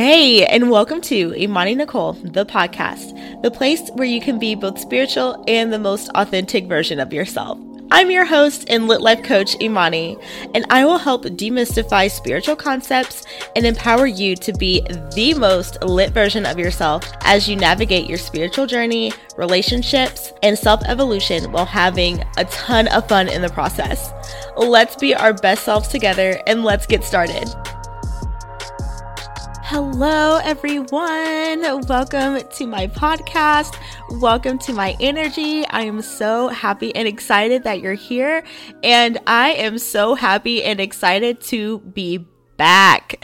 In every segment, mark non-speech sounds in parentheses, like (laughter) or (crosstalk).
Hey, and welcome to Imani Nekohl, the podcast, the place where you can be both spiritual and the most authentic version of yourself. I'm your host and lit life coach, Imani, and I will help demystify spiritual concepts and empower you to be the most lit version of yourself as you navigate your spiritual journey, relationships, and self evolution while having a ton of fun in the process. Let's be our best selves together and let's get started. Hello, everyone. Welcome to my podcast. Welcome to my energy. I am so happy and excited that you're here. And I am so happy and excited to be back.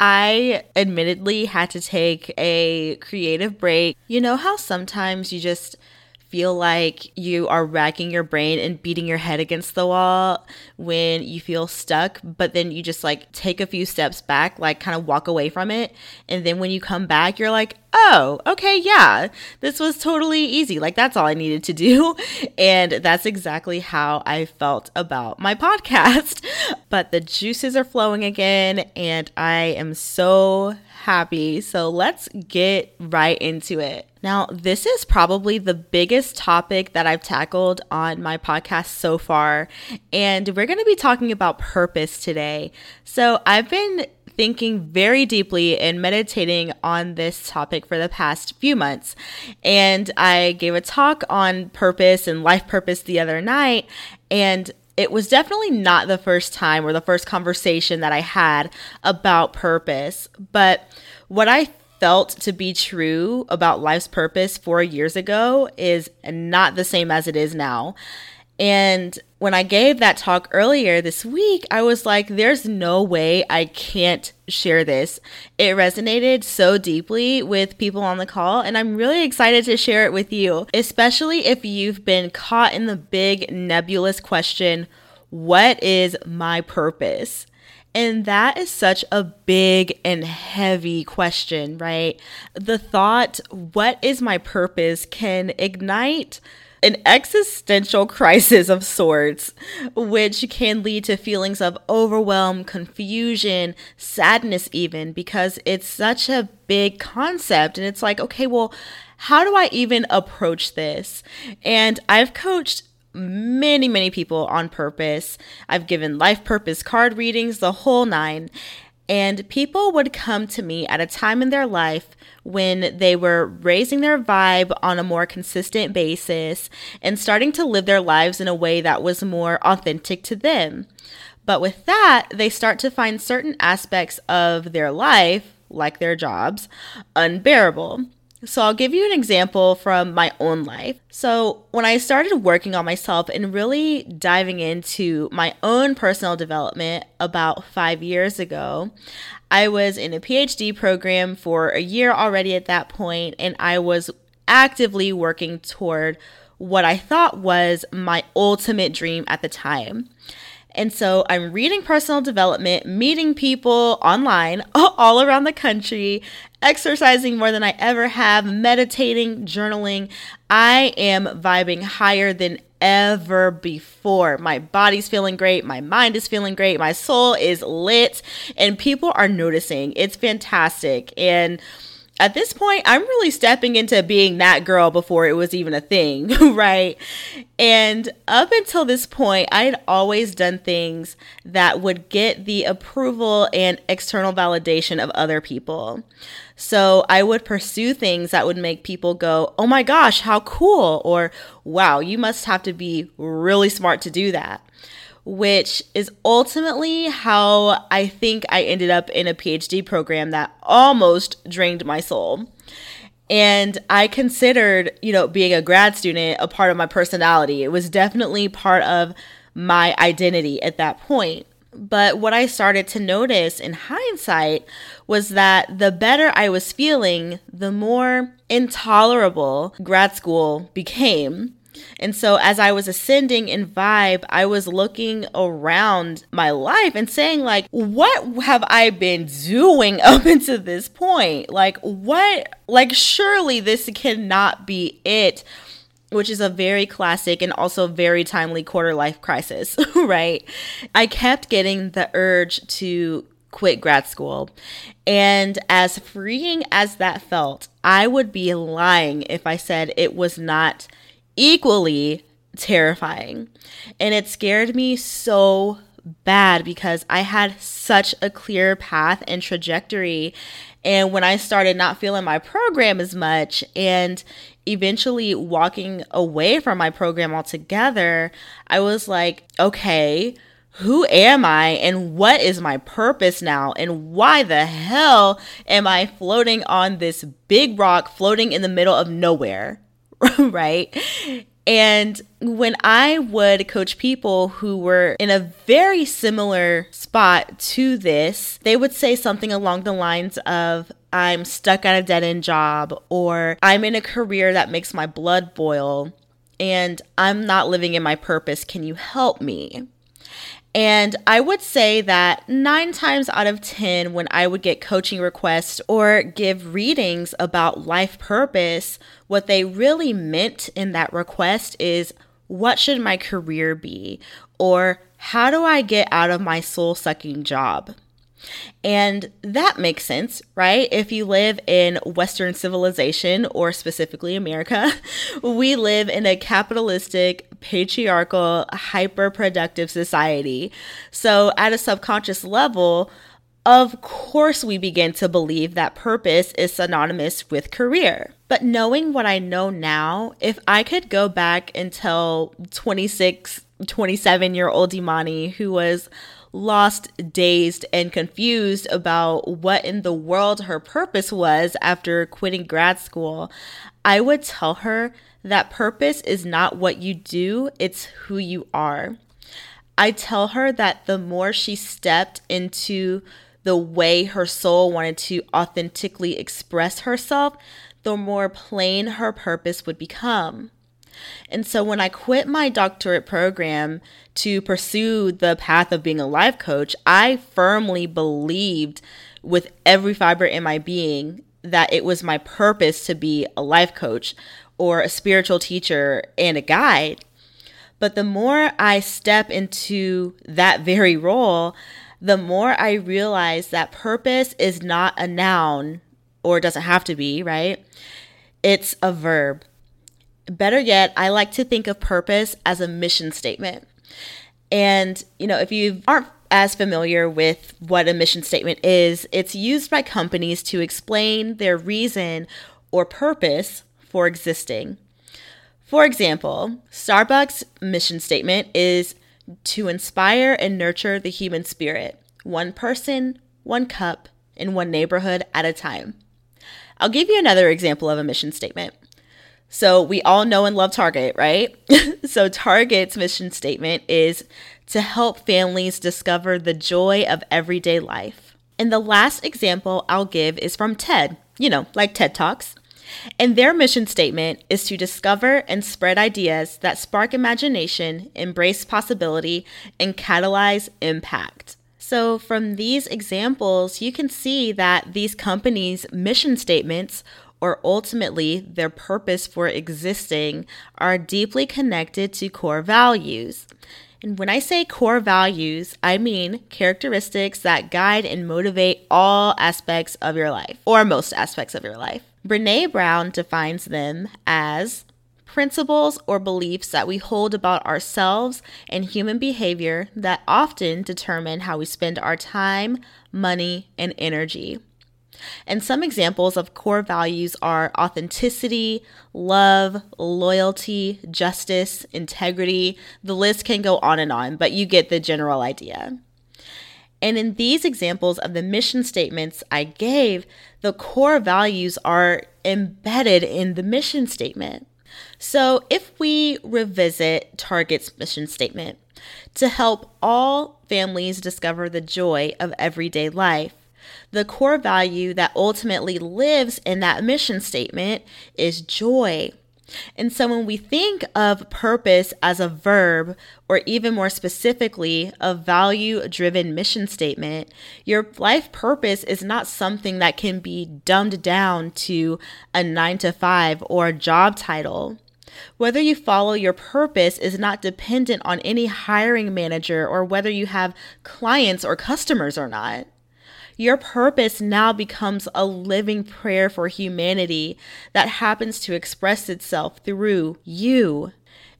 I admittedly had to take a creative break. You know how sometimes you just feel like you are racking your brain and beating your head against the wall when you feel stuck, but then you just like take a few steps back, like kind of walk away from it. And then when you come back, you're like, oh, okay, yeah, this was totally easy. Like, that's all I needed to do. (laughs) And that's exactly how I felt about my (laughs) podcast. But the juices are flowing again, and I am so happy. So let's get right into it. Now, this is probably the biggest topic that I've tackled on my podcast so far, and we're going to be talking about purpose today. So, I've been thinking very deeply and meditating on this topic for the past few months. And I gave a talk on purpose and life purpose the other night, and it was definitely not the first time or the first conversation that I had about purpose, but what I felt to be true about life's purpose four years ago is not the same as it is now. And when I gave that talk earlier this week, I was like, there's no way I can't share this. It resonated so deeply with people on the call, and I'm really excited to share it with you, especially if you've been caught in the big nebulous question what is my purpose? And that is such a big and heavy question, right? The thought, what is my purpose, can ignite an existential (laughs) crisis of sorts, which can lead to feelings of overwhelm, confusion, sadness, even because it's such a big concept. And it's like, okay, well, how do I even approach this? And I've coached many, many people on purpose. I've given life purpose card readings, the whole nine. And people would come to me at a time in their life when they were raising their vibe on a more consistent basis and starting to live their lives in a way that was more authentic to them. But with that, they start to find certain aspects of their life, like their jobs, unbearable. So, I'll give you an example from my own life. So, when I started working on myself and really diving into my own personal development about five years ago, I was in a PhD program for a year already at that point, and I was actively working toward what I thought was my ultimate dream at the time. And so I'm reading personal development, meeting people online (laughs) all around the country, exercising more than I ever have, meditating, journaling. I am vibing higher than ever before. My body's feeling great, my mind is feeling great, my soul is lit, and people are noticing. It's fantastic. And at this point, I'm really stepping into being that girl before it was even a thing, (laughs) right? And up until this point, I had always done things that would get the approval and external validation of other people. So I would pursue things that would make people go, oh my gosh, how cool, or wow, you must have to be really smart to do that which is ultimately how I think I ended up in a PhD program that almost drained my soul. And I considered, you know, being a grad student a part of my personality. It was definitely part of my identity at that point. But what I started to notice in hindsight was that the better I was feeling, the more intolerable grad school became. And so as I was ascending in vibe, I was looking around my life and saying like, what have I been doing (laughs) up until this point? Like what like surely this cannot be it which is a very classic and also very timely quarter life crisis, (laughs) right? I kept getting the urge to quit grad school. And as freeing as that felt, I would be lying if I said it was not equally terrifying. And it scared me so bad because I had such a clear path and trajectory. And when I started not feeling my program as much and eventually walking away from my program altogether, I was like, okay, who am I and what is my purpose now? And why the hell am I floating on this big rock floating in the middle of nowhere? (laughs) right? And when I would coach people who were in a very similar spot to this, they would say something along the lines of, I'm stuck at a dead end job, or I'm in a career that makes my blood boil, and I'm not living in my purpose. Can you help me? And I would say that nine times out of 10, when I would get coaching requests or give readings about life purpose, what they really meant in that request is what should my career be? Or how do I get out of my soul sucking job? And that makes sense, right? If you live in Western civilization, or specifically America, (laughs) we live in a capitalistic, patriarchal, hyper productive society. So, at a subconscious level, of course, we begin to believe that purpose is synonymous with career. But knowing what I know now, if I could go back and tell 26, 27 year old Imani who was lost, dazed, and confused about what in the world her purpose was after quitting grad school, I would tell her that purpose is not what you do, it's who you are. I tell her that the more she stepped into the way her soul wanted to authentically express herself, the more plain her purpose would become. And so when I quit my doctorate program to pursue the path of being a life coach, I firmly believed with every fiber in my being that it was my purpose to be a life coach or a spiritual teacher and a guide. But the more I step into that very role, the more I realize that purpose is not a noun or doesn't have to be, right? It's a verb. Better yet, I like to think of purpose as a mission statement. And, you know, if you aren't as familiar with what a mission statement is, it's used by companies to explain their reason or purpose for existing. For example, Starbucks' mission statement is to inspire and nurture the human spirit, one person, one cup, in one neighborhood at a time. I'll give you another example of a mission statement. So we all know and love Target, right? (laughs) so Target's mission statement is to help families discover the joy of everyday life. And the last example I'll give is from TED, you know, like TED Talks. And their mission statement is to discover and spread ideas that spark imagination, embrace possibility, and catalyze impact. So, from these examples, you can see that these companies' mission statements or ultimately their purpose for existing are deeply connected to core values. And when I say core values, I mean characteristics that guide and motivate all aspects of your life, or most aspects of your life. Brene Brown defines them as principles or beliefs that we hold about ourselves and human behavior that often determine how we spend our time, money, and energy. And some examples of core values are authenticity, love, loyalty, justice, integrity. The list can go on and on, but you get the general idea. And in these examples of the mission statements I gave, the core values are embedded in the mission statement. So if we revisit Target's mission statement to help all families discover the joy of everyday life, the core value that ultimately lives in that mission statement is joy. And so when we think of purpose as a verb, or even more specifically, a value driven mission statement, your life purpose is not something that can be dumbed down to a nine to five or a job title. Whether you follow your purpose is not dependent on any hiring manager or whether you have clients or customers or not. Your purpose now becomes a living prayer for humanity that happens to express itself through you.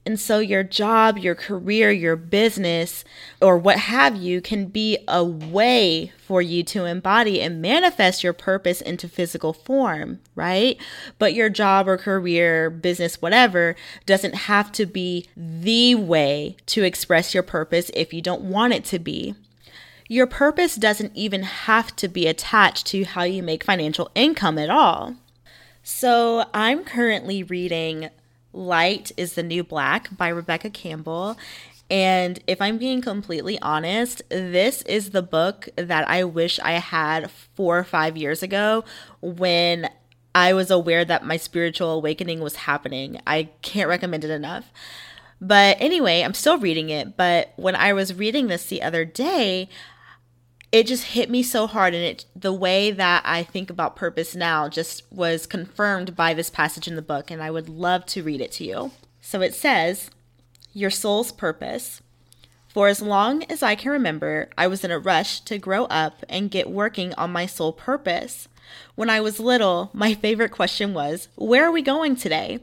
And so, your job, your career, your business, or what have you, can be a way for you to embody and manifest your purpose into physical form, right? But your job or career, business, whatever, doesn't have to be the way to express your purpose if you don't want it to be. Your purpose doesn't even have to be attached to how you make financial income at all. So, I'm currently reading Light is the New Black by Rebecca Campbell. And if I'm being completely honest, this is the book that I wish I had four or five years ago when I was aware that my spiritual awakening was happening. I can't recommend it enough. But anyway, I'm still reading it. But when I was reading this the other day, it just hit me so hard and it the way that I think about purpose now just was confirmed by this passage in the book and I would love to read it to you. So it says, "Your soul's purpose. For as long as I can remember, I was in a rush to grow up and get working on my soul purpose. When I was little, my favorite question was, "Where are we going today?"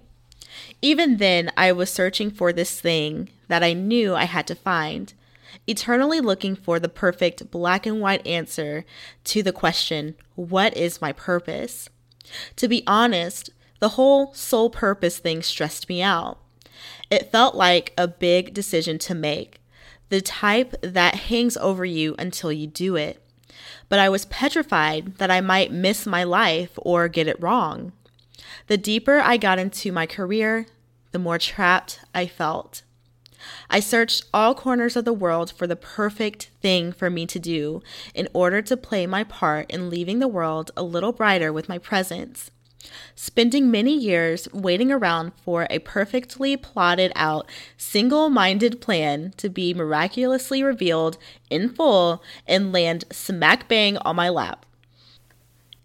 Even then, I was searching for this thing that I knew I had to find eternally looking for the perfect black and white answer to the question, What is my purpose? To be honest, the whole soul purpose thing stressed me out. It felt like a big decision to make, the type that hangs over you until you do it. But I was petrified that I might miss my life or get it wrong. The deeper I got into my career, the more trapped I felt. I searched all corners of the world for the perfect thing for me to do in order to play my part in leaving the world a little brighter with my presence. Spending many years waiting around for a perfectly plotted out, single minded plan to be miraculously revealed in full and land smack bang on my lap.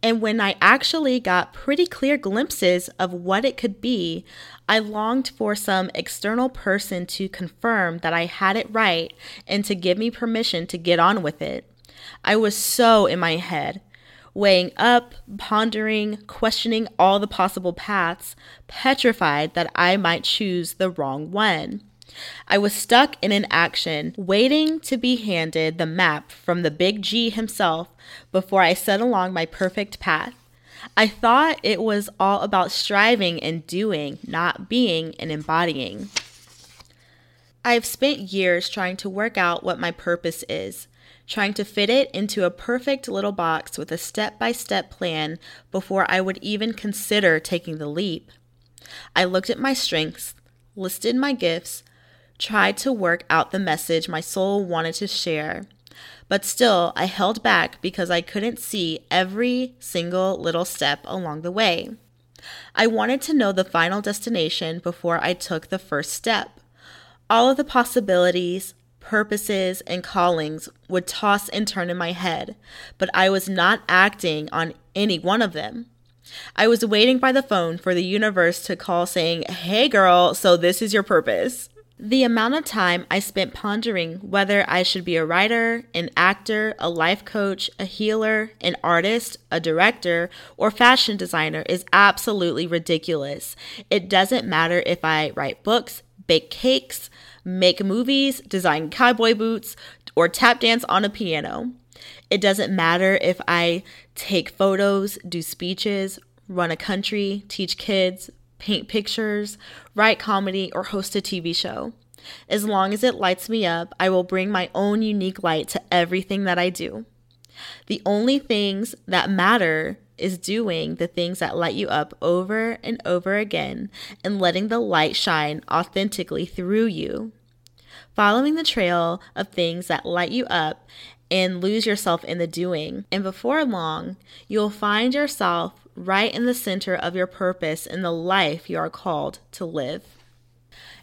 And when I actually got pretty clear glimpses of what it could be, I longed for some external person to confirm that I had it right and to give me permission to get on with it. I was so in my head, weighing up, pondering, questioning all the possible paths, petrified that I might choose the wrong one. I was stuck in an action, waiting to be handed the map from the big G himself before I set along my perfect path. I thought it was all about striving and doing, not being and embodying. I've spent years trying to work out what my purpose is, trying to fit it into a perfect little box with a step by step plan before I would even consider taking the leap. I looked at my strengths, listed my gifts, tried to work out the message my soul wanted to share. But still, I held back because I couldn't see every single little step along the way. I wanted to know the final destination before I took the first step. All of the possibilities, purposes, and callings would toss and turn in my head, but I was not acting on any one of them. I was waiting by the phone for the universe to call saying, Hey girl, so this is your purpose. The amount of time I spent pondering whether I should be a writer, an actor, a life coach, a healer, an artist, a director, or fashion designer is absolutely ridiculous. It doesn't matter if I write books, bake cakes, make movies, design cowboy boots, or tap dance on a piano. It doesn't matter if I take photos, do speeches, run a country, teach kids, paint pictures, write comedy, or host a TV show. As long as it lights me up, I will bring my own unique light to everything that I do. The only things that matter is doing the things that light you up over and over again and letting the light shine authentically through you. Following the trail of things that light you up and lose yourself in the doing. And before long, you'll find yourself right in the center of your purpose in the life you are called to live.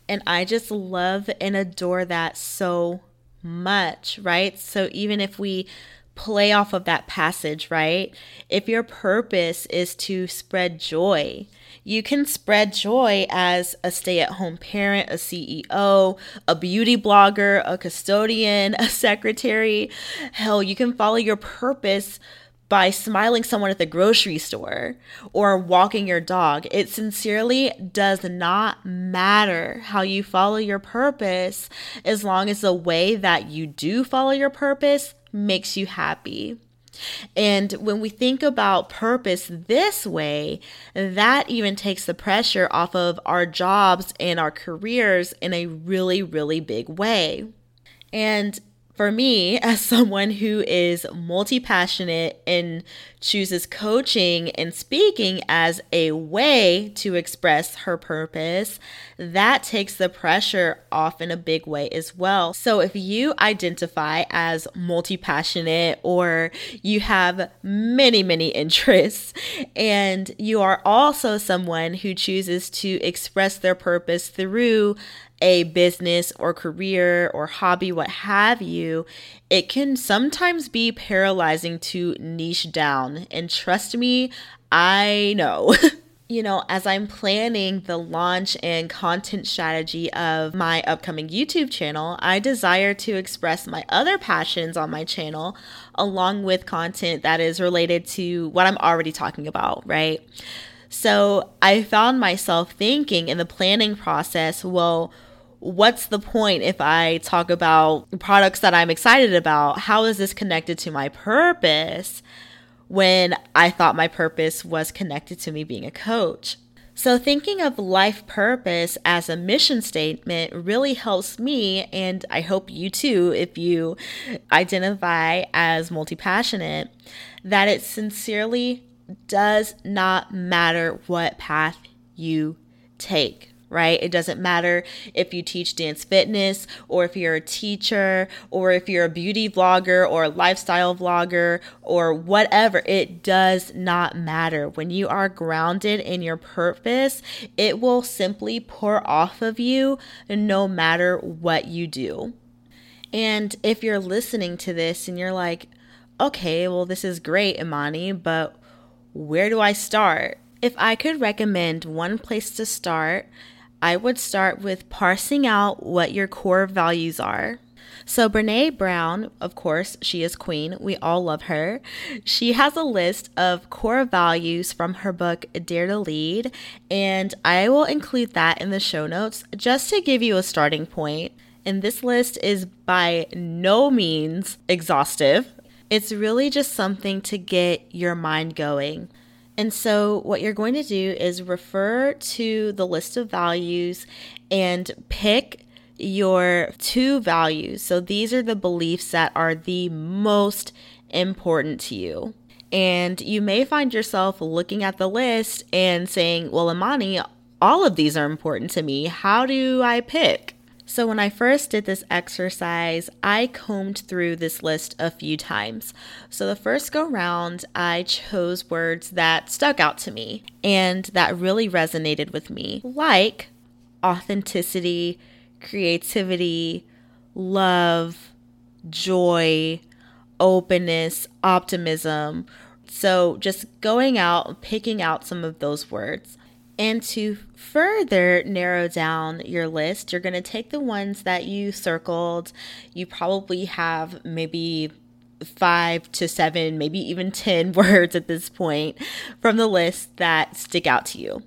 And I just love and adore that so much, right? So even if we play off of that passage, right? If your purpose is to spread joy, you can spread joy as a stay at home parent, a CEO, a beauty blogger, a custodian, (laughs) a secretary. Hell, you can follow your purpose by smiling someone at the grocery store or walking your dog. It sincerely does not matter how you follow your purpose as long as the way that you do follow your purpose makes you happy. And when we think about purpose this way, that even takes the pressure off of our jobs and our careers in a really, really big way. And for me, as someone who is multi passionate and chooses coaching and speaking as a way to express her purpose, that takes the pressure off in a big way as well. So, if you identify as multi passionate or you have many, many interests, and you are also someone who chooses to express their purpose through a business or career or hobby, what have you, it can sometimes be paralyzing to niche down. And trust me, I know. (laughs) you know, as I'm planning the launch and content strategy of my upcoming YouTube channel, I desire to express my other passions on my channel along with content that is related to what I'm already talking about, right? So I found myself thinking in the planning process, well, what's the point if I talk about products that I'm excited about? How is this connected to my purpose when I thought my purpose was connected to me being a coach? So, thinking of life purpose as a mission statement really helps me, and I hope you too, if you identify as multi passionate, that it sincerely does not matter what path you take right? It doesn't matter if you teach dance fitness or if you're a teacher or if you're a beauty vlogger or a lifestyle vlogger or whatever. It does not matter. When you are grounded in your purpose, it will simply pour off of you no matter what you do. And if you're listening to this and you're like, okay, well, this is great, Imani, but where do I start? If I could recommend one place to start, I would start with parsing out what your core values are. So, Brene Brown, of course, she is queen. We all love her. She has a list of core values from her book, Dare to Lead, and I will include that in the show notes just to give you a starting point. And this list is by no means exhaustive, it's really just something to get your mind going. And so, what you're going to do is refer to the list of values and pick your two values. So, these are the beliefs that are the most important to you. And you may find yourself looking at the list and saying, Well, Imani, all of these are important to me. How do I pick? So, when I first did this exercise, I combed through this list a few times. So, the first go round, I chose words that stuck out to me and that really resonated with me, like authenticity, creativity, love, joy, openness, optimism. So, just going out, picking out some of those words. And to further narrow down your list, you're going to take the ones that you circled. You probably have maybe five to seven, maybe even 10 (laughs) words at this point from the list that stick out to you.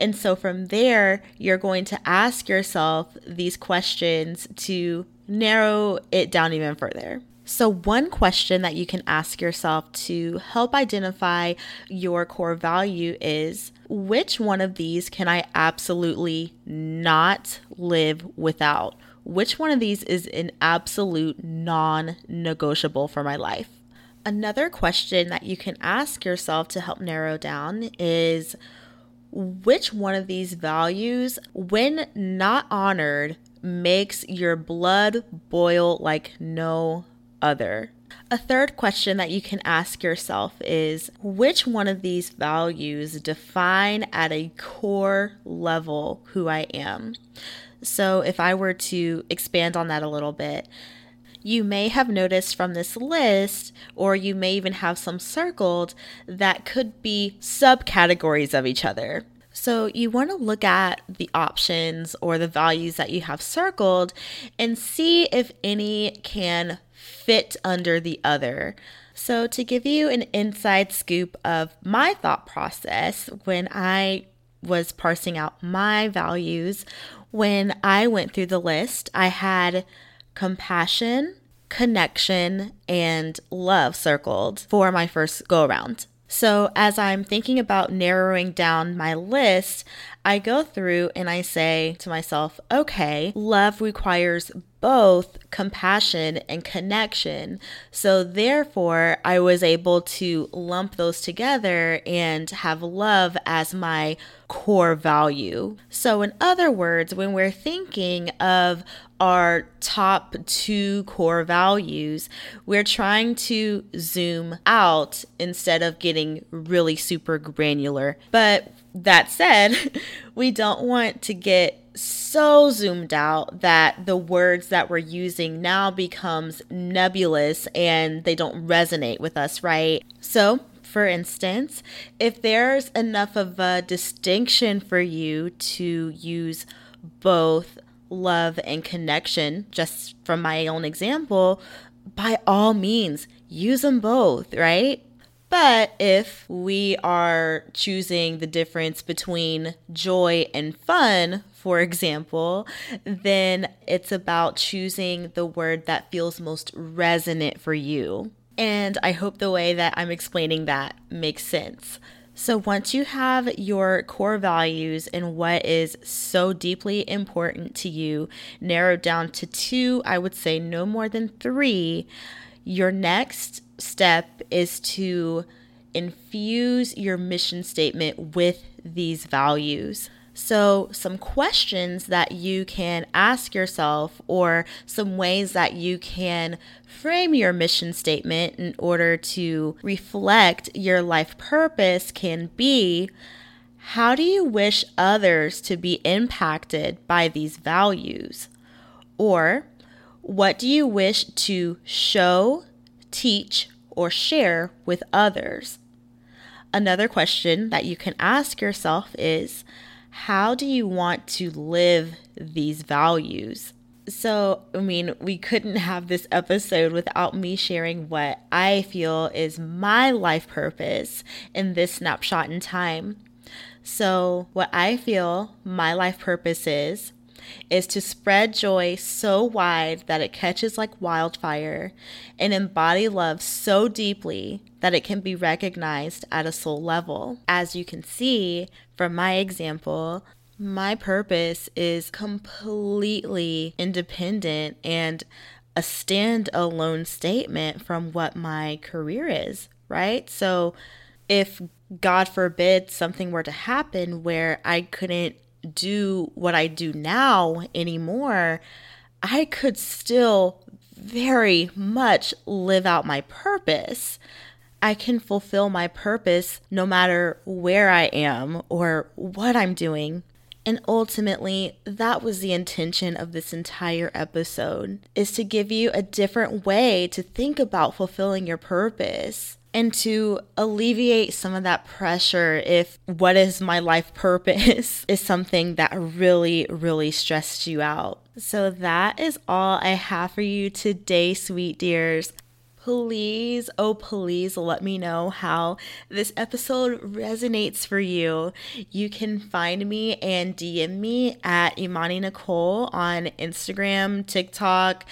And so from there, you're going to ask yourself these questions to narrow it down even further. So, one question that you can ask yourself to help identify your core value is which one of these can I absolutely not live without? Which one of these is an absolute non negotiable for my life? Another question that you can ask yourself to help narrow down is which one of these values, when not honored, makes your blood boil like no other. A third question that you can ask yourself is which one of these values define at a core level who I am? So, if I were to expand on that a little bit, you may have noticed from this list, or you may even have some circled, that could be subcategories of each other. So, you want to look at the options or the values that you have circled and see if any can fit under the other. So, to give you an inside scoop of my thought process when I was parsing out my values, when I went through the list, I had compassion, connection, and love circled for my first go around. So, as I'm thinking about narrowing down my list, I go through and I say to myself, okay, love requires both compassion and connection. So, therefore, I was able to lump those together and have love as my core value. So, in other words, when we're thinking of our top two core values, we're trying to zoom out instead of getting really super granular. But that said, (laughs) we don't want to get so zoomed out that the words that we're using now becomes nebulous and they don't resonate with us, right? So, for instance, if there's enough of a distinction for you to use both love and connection, just from my own example, by all means, use them both, right? But if we are choosing the difference between joy and fun, for example, then it's about choosing the word that feels most resonant for you. And I hope the way that I'm explaining that makes sense. So, once you have your core values and what is so deeply important to you narrowed down to two, I would say no more than three, your next step is to infuse your mission statement with these values. So, some questions that you can ask yourself, or some ways that you can frame your mission statement in order to reflect your life purpose can be How do you wish others to be impacted by these values? Or, what do you wish to show, teach, or share with others? Another question that you can ask yourself is how do you want to live these values? So, I mean, we couldn't have this episode without me sharing what I feel is my life purpose in this snapshot in time. So, what I feel my life purpose is is to spread joy so wide that it catches like wildfire and embody love so deeply that it can be recognized at a soul level. As you can see from my example, my purpose is completely independent and a standalone statement from what my career is, right? So if God forbid something were to happen where I couldn't do what I do now anymore, I could still very much live out my purpose. I can fulfill my purpose no matter where I am or what I'm doing. And ultimately, that was the intention of this entire episode is to give you a different way to think about fulfilling your purpose and to alleviate some of that pressure if what is my life (laughs) purpose is something that really, really stressed you out. So, that is all I have for you today, sweet dears please, oh, please let me know how this episode resonates for you. You can find me and DM me at Imani Nekohl on Instagram, TikTok,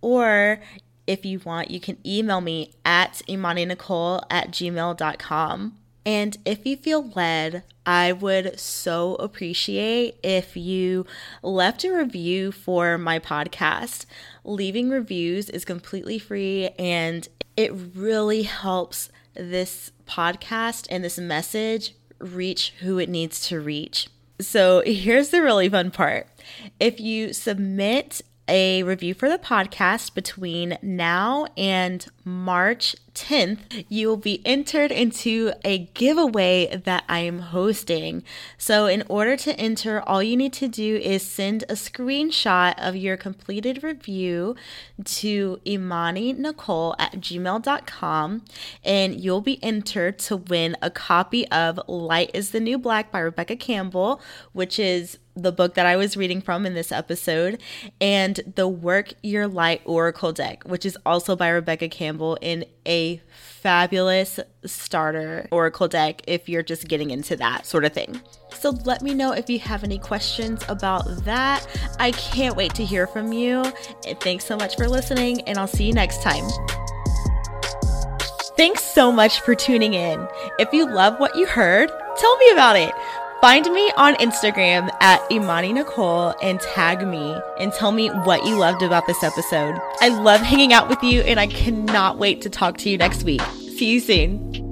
or if you want, you can email me at imaninekohl at gmail.com. And if you feel led, I would so appreciate if you left a review for my podcast. Leaving reviews is completely free and it really helps this podcast and this message reach who it needs to reach. So here's the really fun part if you submit a review for the podcast between now and March 10th, you will be entered into a giveaway that I am hosting. So, in order to enter, all you need to do is send a screenshot of your completed review to Imani Nekohl at gmail.com, and you'll be entered to win a copy of Light is the New Black by Rebecca Campbell, which is the book that I was reading from in this episode, and the Work Your Light Oracle deck, which is also by Rebecca Campbell in a fabulous starter Oracle deck if you're just getting into that sort of thing. So let me know if you have any questions about that. I can't wait to hear from you. And thanks so much for listening, and I'll see you next time. Thanks so much for tuning in. If you love what you heard, tell me about it. Find me on Instagram at Imani Nekohl and tag me and tell me what you loved about this episode. I love hanging out with you and I cannot wait to talk to you next week. See you soon.